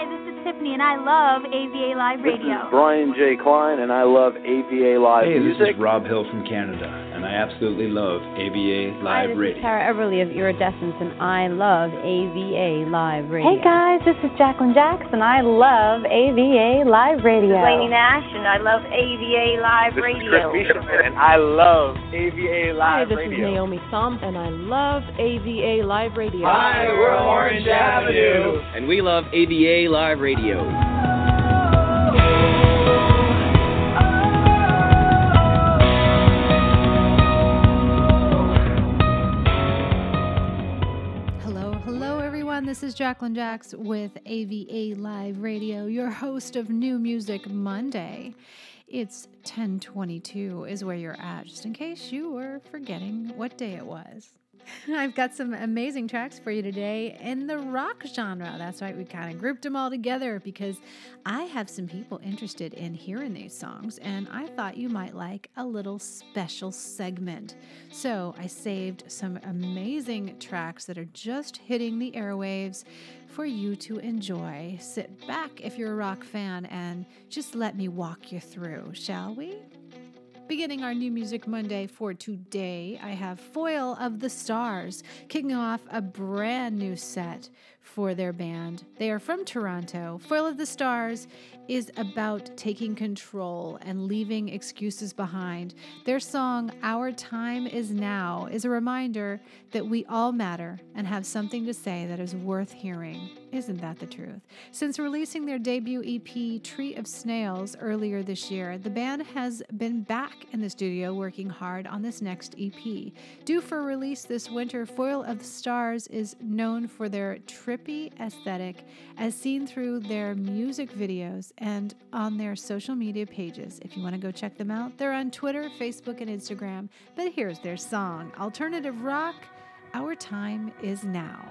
Hi, this is Tiffany, and I love AVA Live Radio. This is Brian J. Klein, and I love AVA Live hey, music. Hey, this is Rob Hill from Canada, and I absolutely love AVA Live Hi, this Radio. is Tara Everly of Iridescence, and I love AVA Live Radio. Hey guys, this is Jacqueline Jackson. And I love AVA Live Radio. This is Lainey Nash, and I love AVA Live this Radio. Is Chris Bishop, and I love AVA Live Hi, this Radio. is Naomi Thumb, and I love AVA Live Radio. Hi, we're Orange Avenue, and we love AVA Live Radio. This is Jacqueline Jax with AVA Live Radio, your host of New Music Monday. It's 1022 is where you're at, just in case you were forgetting what day it was. I've got some amazing tracks for you today in the rock genre. That's right, we kind of grouped them all together because I have some people interested in hearing these songs, and I thought you might like a little special segment. So I saved some amazing tracks that are just hitting the airwaves for you to enjoy. Sit back if you're a rock fan and just let me walk you through, shall we? Beginning our New Music Monday for today, I have Foil of the Stars kicking off a brand new set for their band. They are from Toronto. Foil of the Stars is about taking control and leaving excuses behind. Their song, Our Time Is Now, is a reminder that we all matter and have something to say that is worth hearing. Isn't that the truth? Since releasing their debut EP, Tree of Snails, earlier this year, the band has been back in the studio working hard on this next EP. Due for release this winter, Foil of the Stars is known for their trippy aesthetic as seen through their music videos and on their social media pages. If you want to go check them out, they're on Twitter, Facebook, and Instagram. But here's their song Alternative Rock Our Time Is Now.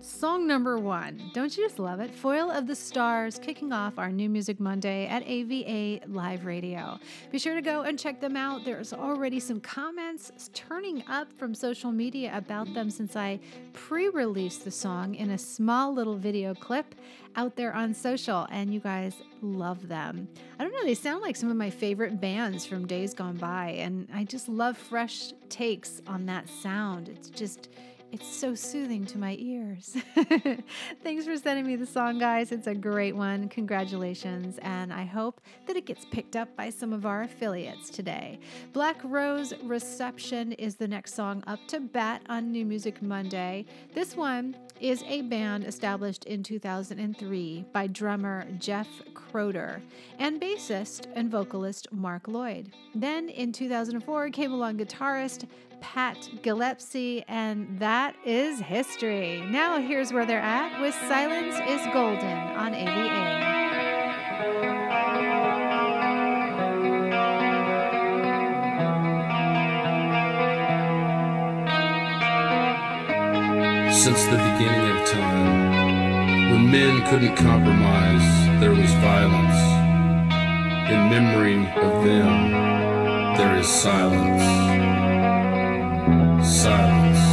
Song number one. Don't you just love it? Foil of the Stars kicking off our New Music Monday at AVA Live Radio. Be sure to go and check them out. There's already some comments turning up from social media about them since I pre released the song in a small little video clip out there on social, and you guys love them. I don't know, they sound like some of my favorite bands from days gone by, and I just love fresh takes on that sound. It's just it's so soothing to my ears. Thanks for sending me the song, guys. It's a great one. Congratulations. And I hope that it gets picked up by some of our affiliates today. Black Rose Reception is the next song up to bat on New Music Monday. This one is a band established in 2003 by drummer Jeff Croder and bassist and vocalist Mark Lloyd. Then in 2004 came along guitarist Pat Gillespie, and that is history. Now here's where they're at with Silence is Golden on AVA. Since the beginning of time, when men couldn't compromise, there was violence. In memory of them, there is silence silence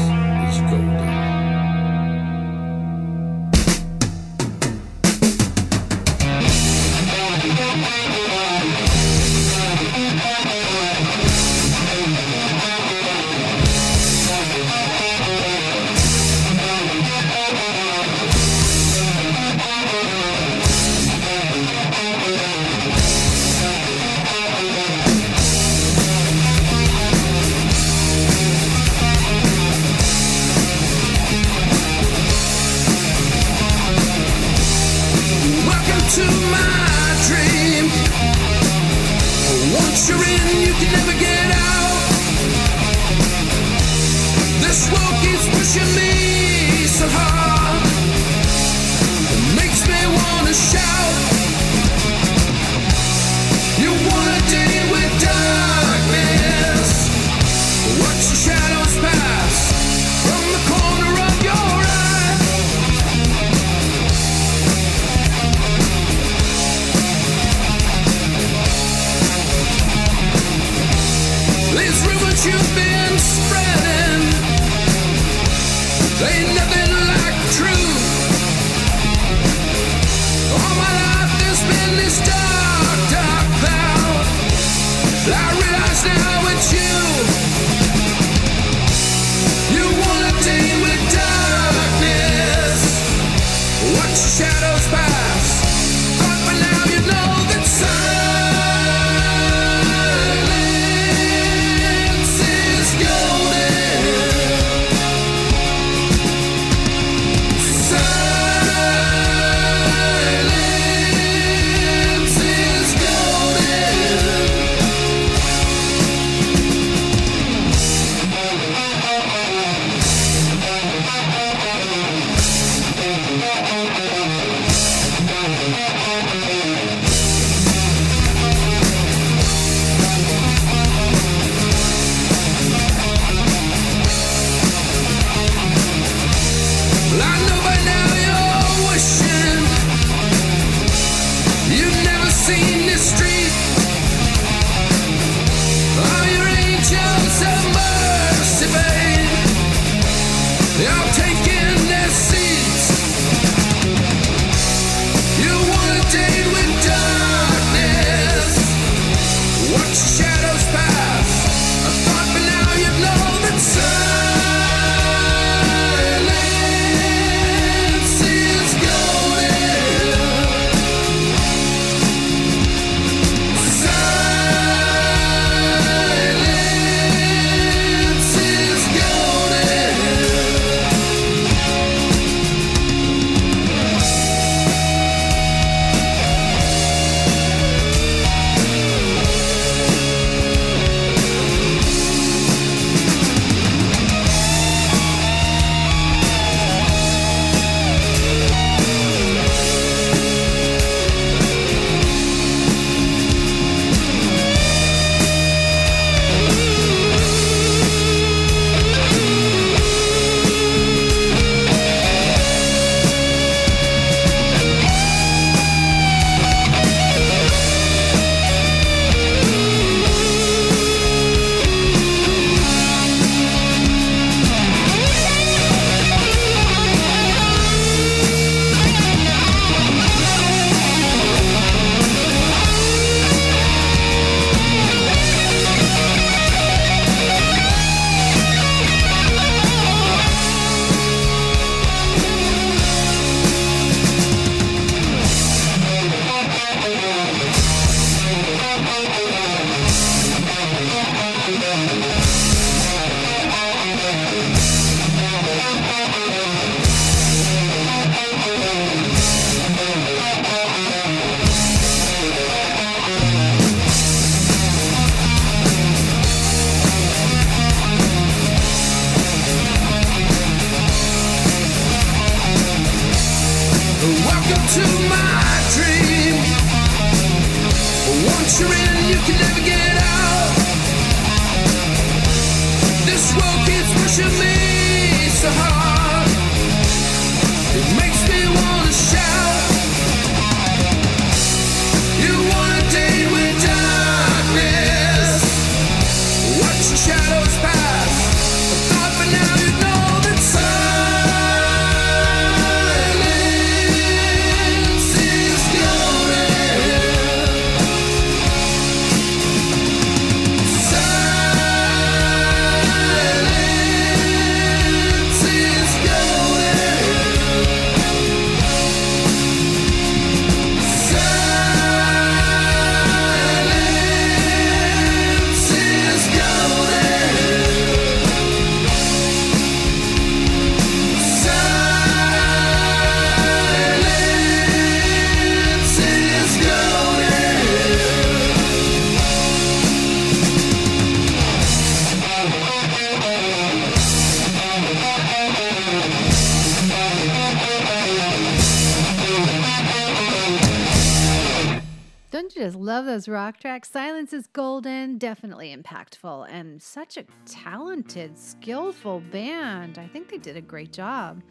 shadows pass. This world keeps pushing me those rock tracks. Silence is Golden, definitely impactful, and such a talented, skillful band. I think they did a great job.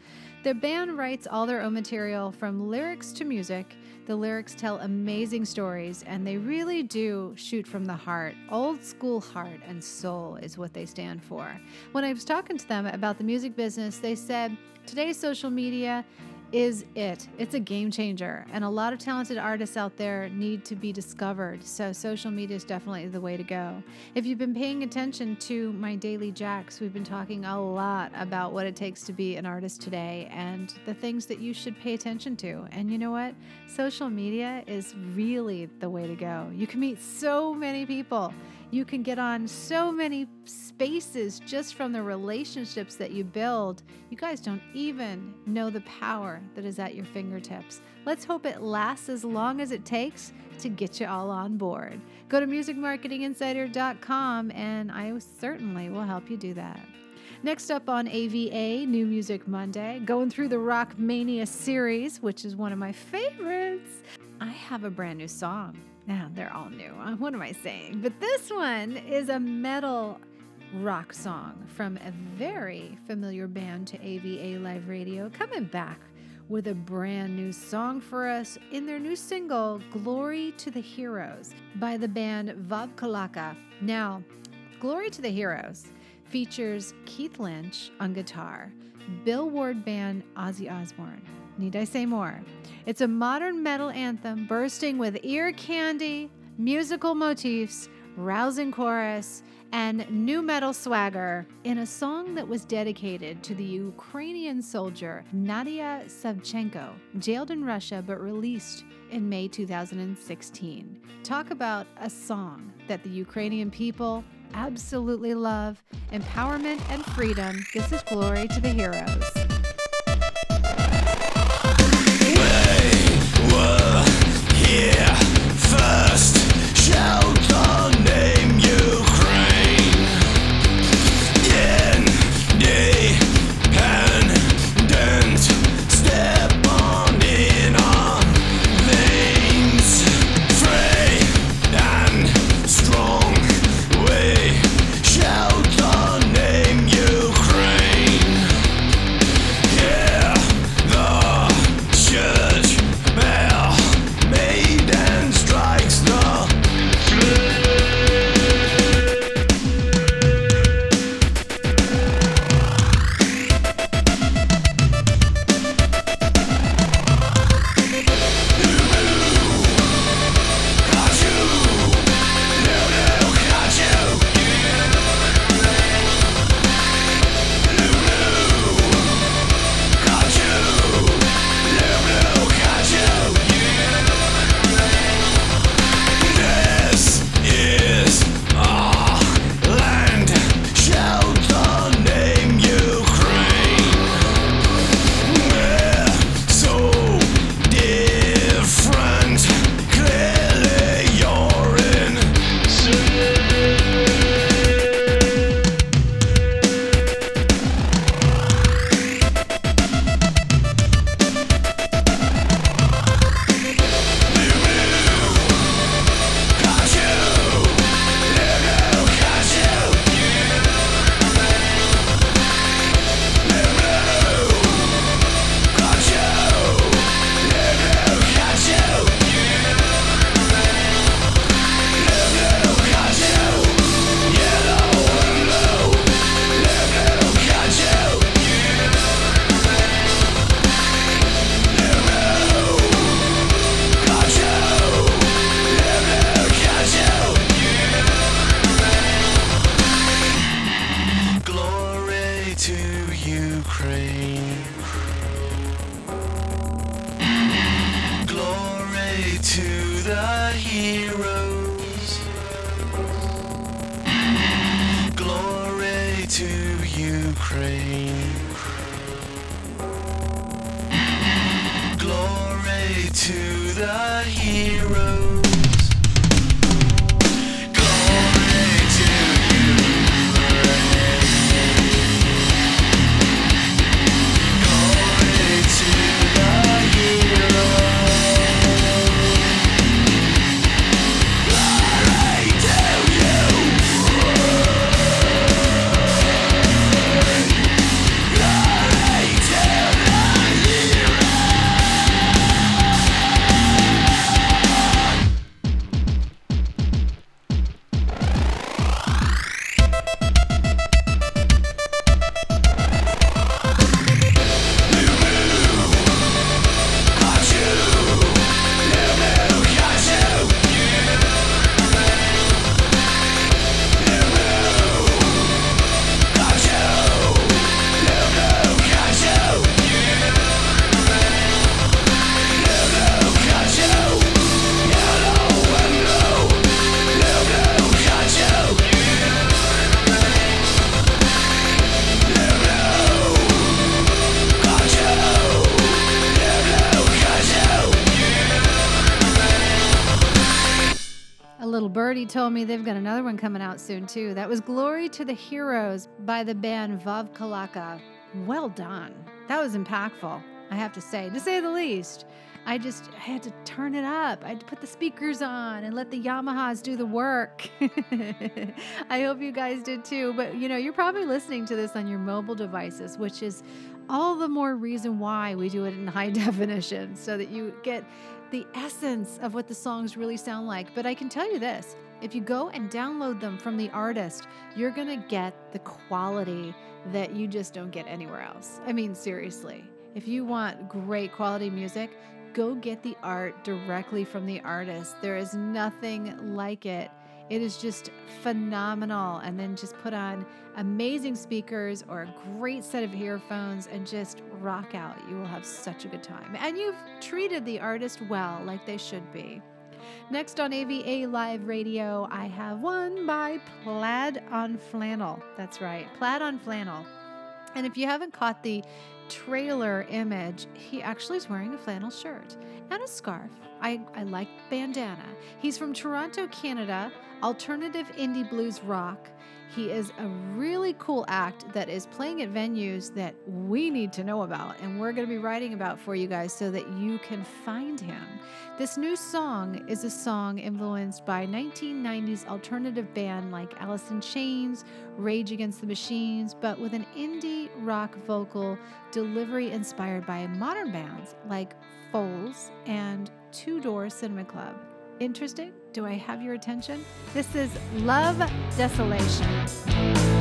Their band writes all their own material from lyrics to music. The lyrics tell amazing stories, and they really do shoot from the heart. Old school heart and soul is what they stand for. When I was talking to them about the music business, they said today's social media is it. It's a game changer, and a lot of talented artists out there need to be discovered. So, social media is definitely the way to go. If you've been paying attention to my daily jacks, we've been talking a lot about what it takes to be an artist today and the things that you should pay attention to. And you know what? Social media is really the way to go. You can meet so many people. You can get on so many spaces just from the relationships that you build. You guys don't even know the power that is at your fingertips. Let's hope it lasts as long as it takes to get you all on board. Go to musicmarketinginsider.com and I certainly will help you do that. Next up on AVA, New Music Monday, going through the Rock Mania series, which is one of my favorites. I have a brand new song now they're all new. Uh, what am I saying? But this one is a metal rock song from a very familiar band to AVA Live Radio, coming back with a brand new song for us in their new single, Glory to the Heroes, by the band Vavkalaka. Now, Glory to the Heroes features Keith Lynch on guitar, Bill Ward Band Ozzy Osbourne, Need I say more? It's a modern metal anthem bursting with ear candy, musical motifs, rousing chorus, and new metal swagger in a song that was dedicated to the Ukrainian soldier Nadia Savchenko, jailed in Russia but released in May 2016. Talk about a song that the Ukrainian people absolutely love empowerment and freedom. This is glory to the heroes. here first. Told me they've got another one coming out soon, too. That was Glory to the Heroes by the band Vav Kalaka. Well done. That was impactful, I have to say, to say the least. I just I had to turn it up. I had to put the speakers on and let the Yamahas do the work. I hope you guys did too. But you know, you're probably listening to this on your mobile devices, which is all the more reason why we do it in high definition so that you get the essence of what the songs really sound like. But I can tell you this if you go and download them from the artist, you're going to get the quality that you just don't get anywhere else. I mean, seriously. If you want great quality music, go get the art directly from the artist. There is nothing like it. It is just phenomenal. And then just put on amazing speakers or a great set of earphones and just rock out. You will have such a good time. And you've treated the artist well, like they should be. Next on AVA Live Radio, I have one by Plaid on Flannel. That's right, Plaid on Flannel. And if you haven't caught the trailer image, he actually is wearing a flannel shirt and a scarf. I, I like bandana. He's from Toronto, Canada, alternative indie blues rock. He is a really cool act that is playing at venues that we need to know about, and we're going to be writing about for you guys so that you can find him. This new song is a song influenced by 1990s alternative band like Alice in Chains, Rage Against the Machines, but with an indie rock vocal delivery inspired by modern bands like Foals and Two Door Cinema Club. Interesting? Do I have your attention? This is Love Desolation.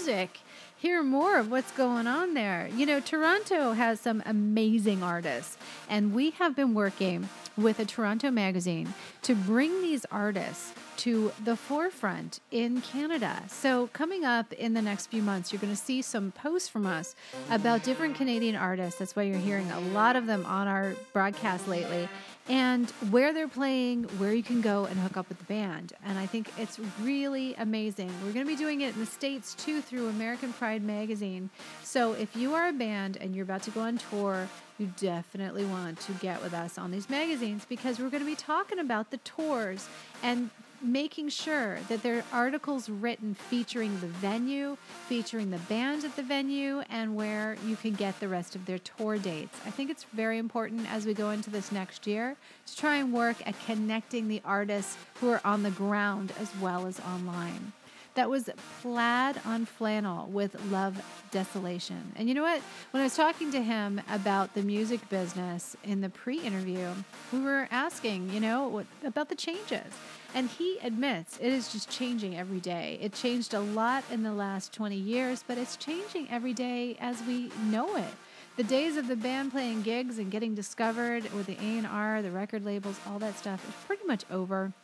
Music, hear more of what's going on there. You know, Toronto has some amazing artists, and we have been working with a Toronto magazine to bring these artists to the forefront in Canada. So, coming up in the next few months, you're going to see some posts from us about different Canadian artists. That's why you're hearing a lot of them on our broadcast lately and where they're playing, where you can go and hook up with the band. And I think it's really amazing. We're going to be doing it in the States too through American Pride Magazine. So if you are a band and you're about to go on tour, you definitely want to get with us on these magazines because we're going to be talking about the tours and making sure that there are articles written featuring the venue, featuring the band at the venue, and where you can get the rest of their tour dates. I think it's very important as we go into this next year to try and work at connecting the artists who are on the ground as well as online. That was Plaid on Flannel with Love Desolation. And you know what? When I was talking to him about the music business in the pre interview, we were asking, you know, what, about the changes. And he admits it is just changing every day. It changed a lot in the last 20 years, but it's changing every day as we know it. The days of the band playing gigs and getting discovered with the A&R, the record labels, all that stuff is pretty much over.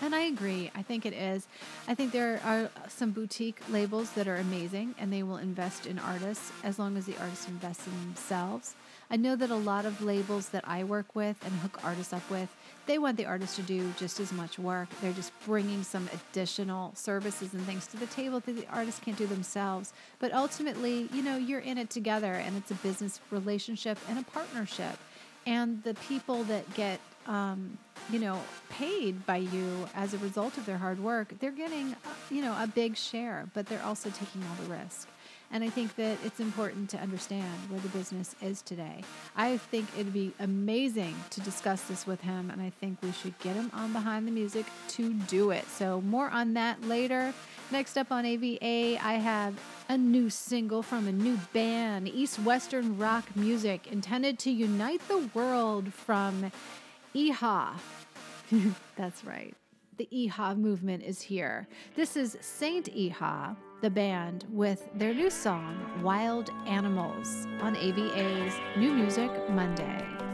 And I agree. I think it is. I think there are uh, some boutique labels that are amazing and they will invest in artists as long as the artists invest in themselves. I know that a lot of labels that I work with and hook artists up with, they want the artist to do just as much work. They're just bringing some additional services and things to the table that the artist can't do themselves. But ultimately, you know, you're in it together and it's a business relationship and a partnership. And the people that get, um, you know, paid by you as a result of their hard work, they're getting, uh, you know, a big share, but they're also taking all the risk. And I think that it's important to understand where the business is today. I think it'd be amazing to discuss this with him, and I think we should get him on behind the music to do it. So, more on that later. Next up on AVA, I have a new single from a new band, East Western Rock Music, intended to unite the world from EHA. That's right. The EHA movement is here. This is Saint EHA the band with their new song, Wild Animals, on AVA's New Music Monday.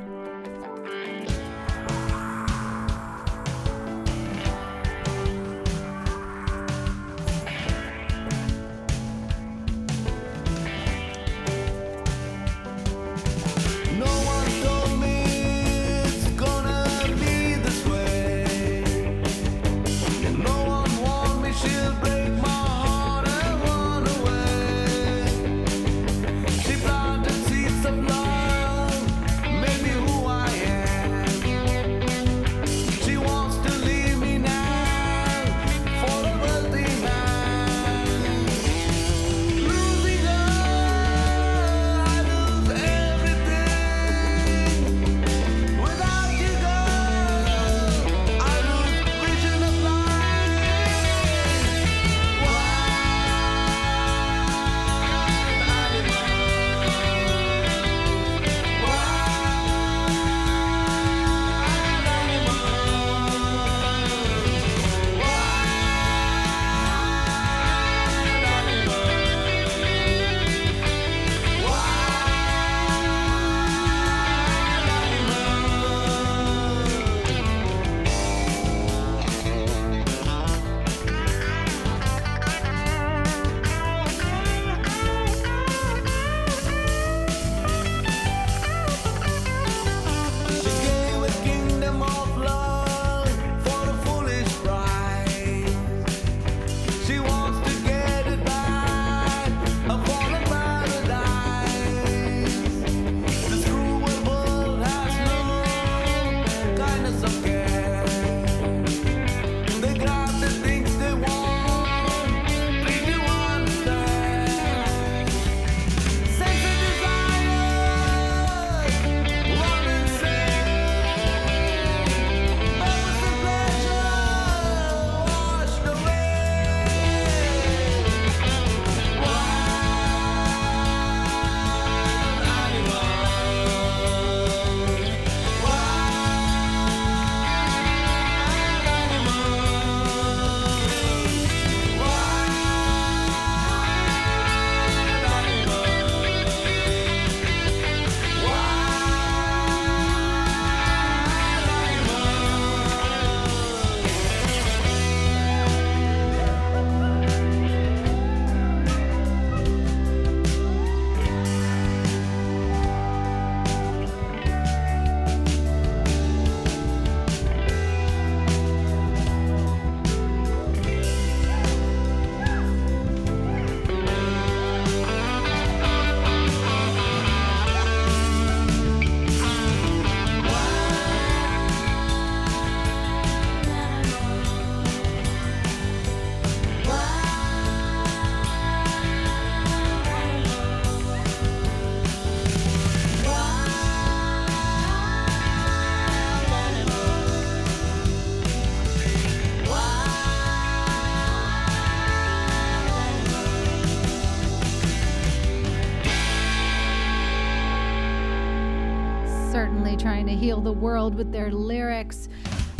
Heal the world with their lyrics.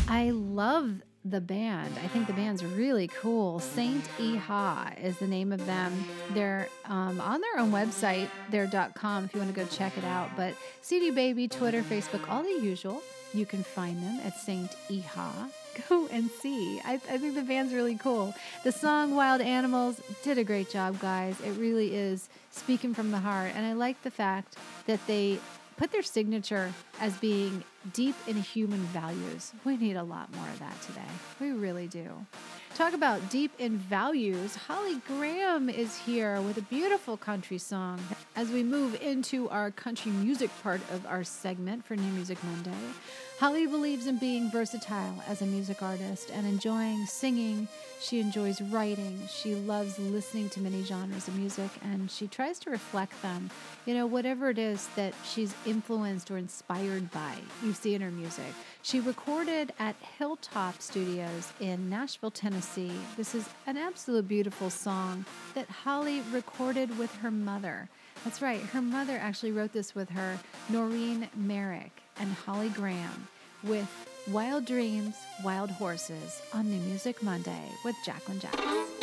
I love the band. I think the band's really cool. Saint Eha is the name of them. They're um, on their own website, their.com, if you want to go check it out. But CD Baby, Twitter, Facebook, all the usual. You can find them at Saint Eha. Go and see. I, I think the band's really cool. The song Wild Animals did a great job, guys. It really is speaking from the heart. And I like the fact that they put their signature as being deep in human values. We need a lot more of that today. We really do. Talk about deep in values. Holly Graham is here with a beautiful country song. As we move into our country music part of our segment for New Music Monday, Holly believes in being versatile as a music artist and enjoying singing. She enjoys writing. She loves listening to many genres of music and she tries to reflect them. You know, whatever it is that she's influenced or inspired by, you see in her music. She recorded at Hilltop Studios in Nashville, Tennessee. This is an absolute beautiful song that Holly recorded with her mother. That's right, her mother actually wrote this with her, Noreen Merrick and Holly Graham, with Wild Dreams, Wild Horses on New Music Monday with Jacqueline Jackson.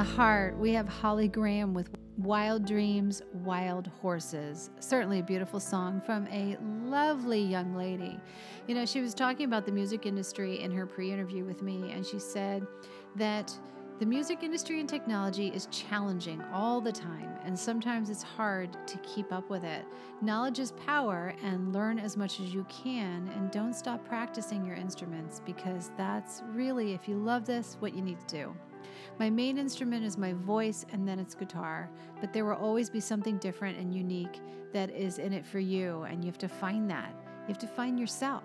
The heart, we have Holly Graham with Wild Dreams, Wild Horses. Certainly a beautiful song from a lovely young lady. You know, she was talking about the music industry in her pre interview with me, and she said that the music industry and technology is challenging all the time, and sometimes it's hard to keep up with it. Knowledge is power, and learn as much as you can, and don't stop practicing your instruments because that's really, if you love this, what you need to do. My main instrument is my voice and then it's guitar, but there will always be something different and unique that is in it for you, and you have to find that. You have to find yourself.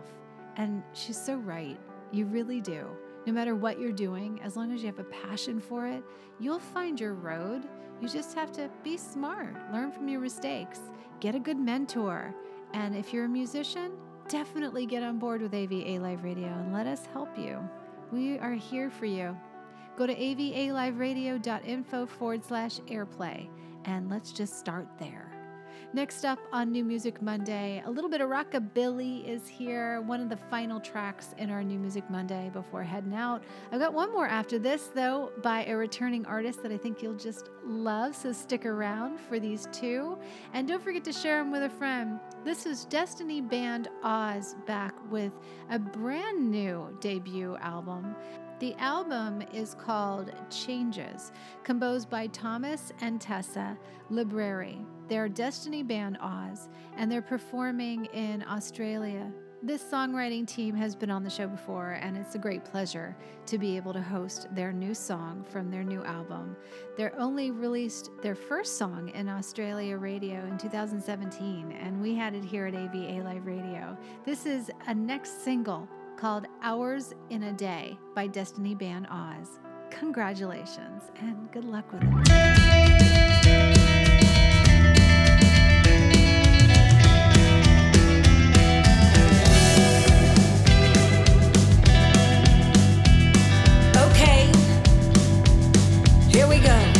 And she's so right. You really do. No matter what you're doing, as long as you have a passion for it, you'll find your road. You just have to be smart, learn from your mistakes, get a good mentor. And if you're a musician, definitely get on board with AVA Live Radio and let us help you. We are here for you. Go to avaliveradio.info forward slash airplay and let's just start there. Next up on New Music Monday, a little bit of rockabilly is here, one of the final tracks in our New Music Monday before heading out. I've got one more after this, though, by a returning artist that I think you'll just love, so stick around for these two. And don't forget to share them with a friend. This is Destiny Band Oz back with a brand new debut album. The album is called Changes, composed by Thomas and Tessa Libreri. They're Destiny Band Oz, and they're performing in Australia. This songwriting team has been on the show before, and it's a great pleasure to be able to host their new song from their new album. They only released their first song in Australia radio in 2017, and we had it here at AVA Live Radio. This is a next single called Hours in a Day by Destiny Band Oz. Congratulations and good luck with it. Okay, here we go.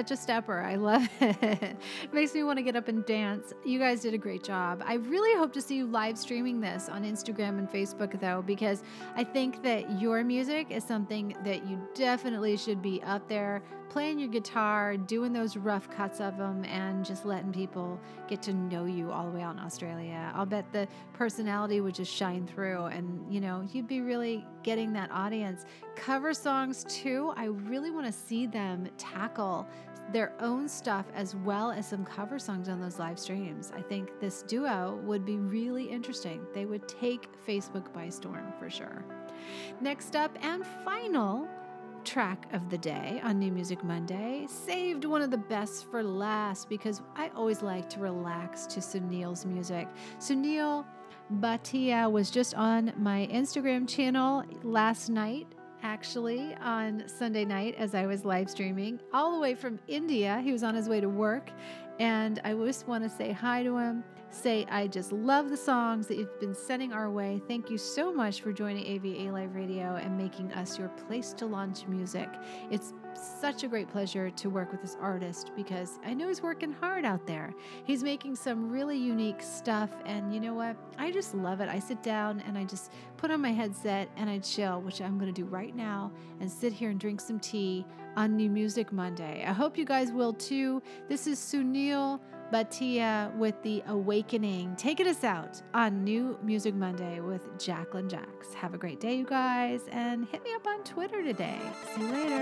Such a stepper. I love it. Makes me want to get up and dance. You guys did a great job. I really hope to see you live streaming this on Instagram and Facebook, though, because I think that your music is something that you definitely should be up there playing your guitar, doing those rough cuts of them, and just letting people get to know you all the way out in Australia. I'll bet the personality would just shine through, and you know, you'd be really getting that audience. Cover songs, too, I really want to see them tackle their own stuff as well as some cover songs on those live streams. I think this duo would be really interesting. They would take Facebook by storm for sure. Next up and final track of the day on New Music Monday. Saved one of the best for last because I always like to relax to Sunil's music. Sunil Bhatia was just on my Instagram channel last night actually on Sunday night as I was live streaming all the way from India. He was on his way to work, and I just want to say hi to him. Say, I just love the songs that you've been sending our way. Thank you so much for joining AVA Live Radio and making us your place to launch music. It's such a great pleasure to work with this artist because I know he's working hard out there. He's making some really unique stuff, and you know what? I just love it. I sit down and I just put on my headset and I chill, which I'm going to do right now, and sit here and drink some tea on New Music Monday. I hope you guys will too. This is Sunil. Bhatia with The Awakening, taking us out on New Music Monday with Jacqueline Jacks. Have a great day, you guys, and hit me up on Twitter today. See you later.